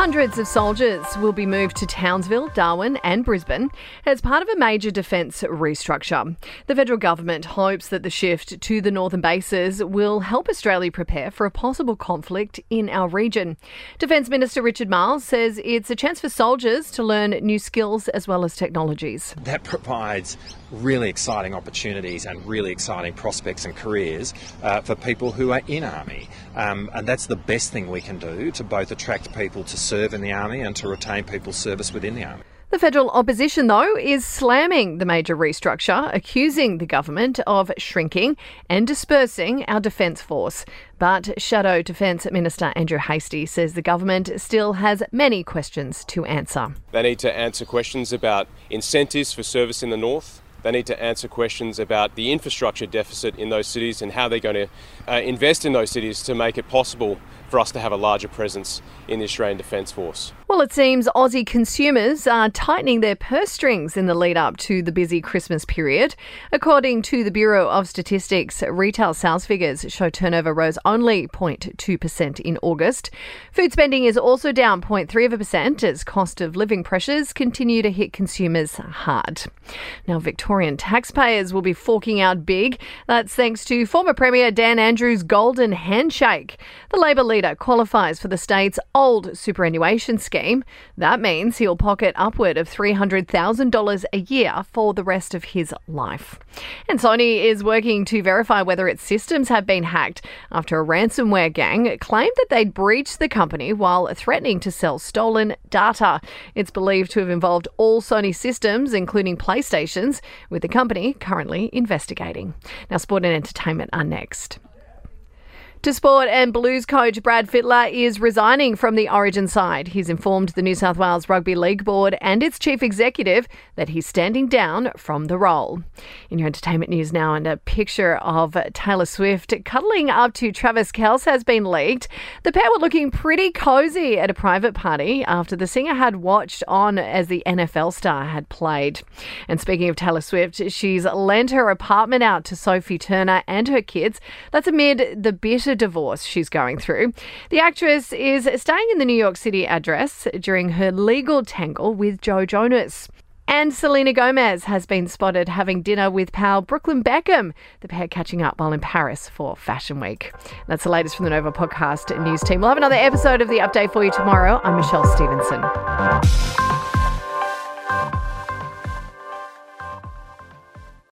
Hundreds of soldiers will be moved to Townsville, Darwin, and Brisbane as part of a major defence restructure. The federal government hopes that the shift to the northern bases will help Australia prepare for a possible conflict in our region. Defence Minister Richard Marles says it's a chance for soldiers to learn new skills as well as technologies. That provides really exciting opportunities and really exciting prospects and careers uh, for people who are in Army. Um, and that's the best thing we can do to both attract people to serve in the Army and to retain people's service within the Army. The federal opposition, though, is slamming the major restructure, accusing the government of shrinking and dispersing our defence force. But Shadow Defence Minister Andrew Hastie says the government still has many questions to answer. They need to answer questions about incentives for service in the north, they need to answer questions about the infrastructure deficit in those cities and how they're going to uh, invest in those cities to make it possible for us to have a larger presence in the Australian Defence Force. Well, it seems Aussie consumers are tightening their purse strings in the lead up to the busy Christmas period. According to the Bureau of Statistics, retail sales figures show turnover rose only 0.2% in August. Food spending is also down 0.3% as cost of living pressures continue to hit consumers hard. Now, Victorian taxpayers will be forking out big. That's thanks to former Premier Dan Andrews' golden handshake. The Labor leader qualifies for the state's old superannuation scheme. That means he'll pocket upward of $300,000 a year for the rest of his life. And Sony is working to verify whether its systems have been hacked after a ransomware gang claimed that they'd breached the company while threatening to sell stolen data. It's believed to have involved all Sony systems, including PlayStations, with the company currently investigating. Now, sport and entertainment are next. To sport and Blues coach Brad Fittler is resigning from the Origin side. He's informed the New South Wales Rugby League Board and its chief executive that he's standing down from the role. In your entertainment news now, and a picture of Taylor Swift cuddling up to Travis Kelce has been leaked. The pair were looking pretty cozy at a private party after the singer had watched on as the NFL star had played. And speaking of Taylor Swift, she's lent her apartment out to Sophie Turner and her kids. That's amid the bitter divorce she's going through. The actress is staying in the New York City address during her legal tangle with Joe Jonas. And Selena Gomez has been spotted having dinner with pal Brooklyn Beckham, the pair catching up while in Paris for Fashion Week. That's the latest from the Nova Podcast News team. We'll have another episode of the update for you tomorrow. I'm Michelle Stevenson.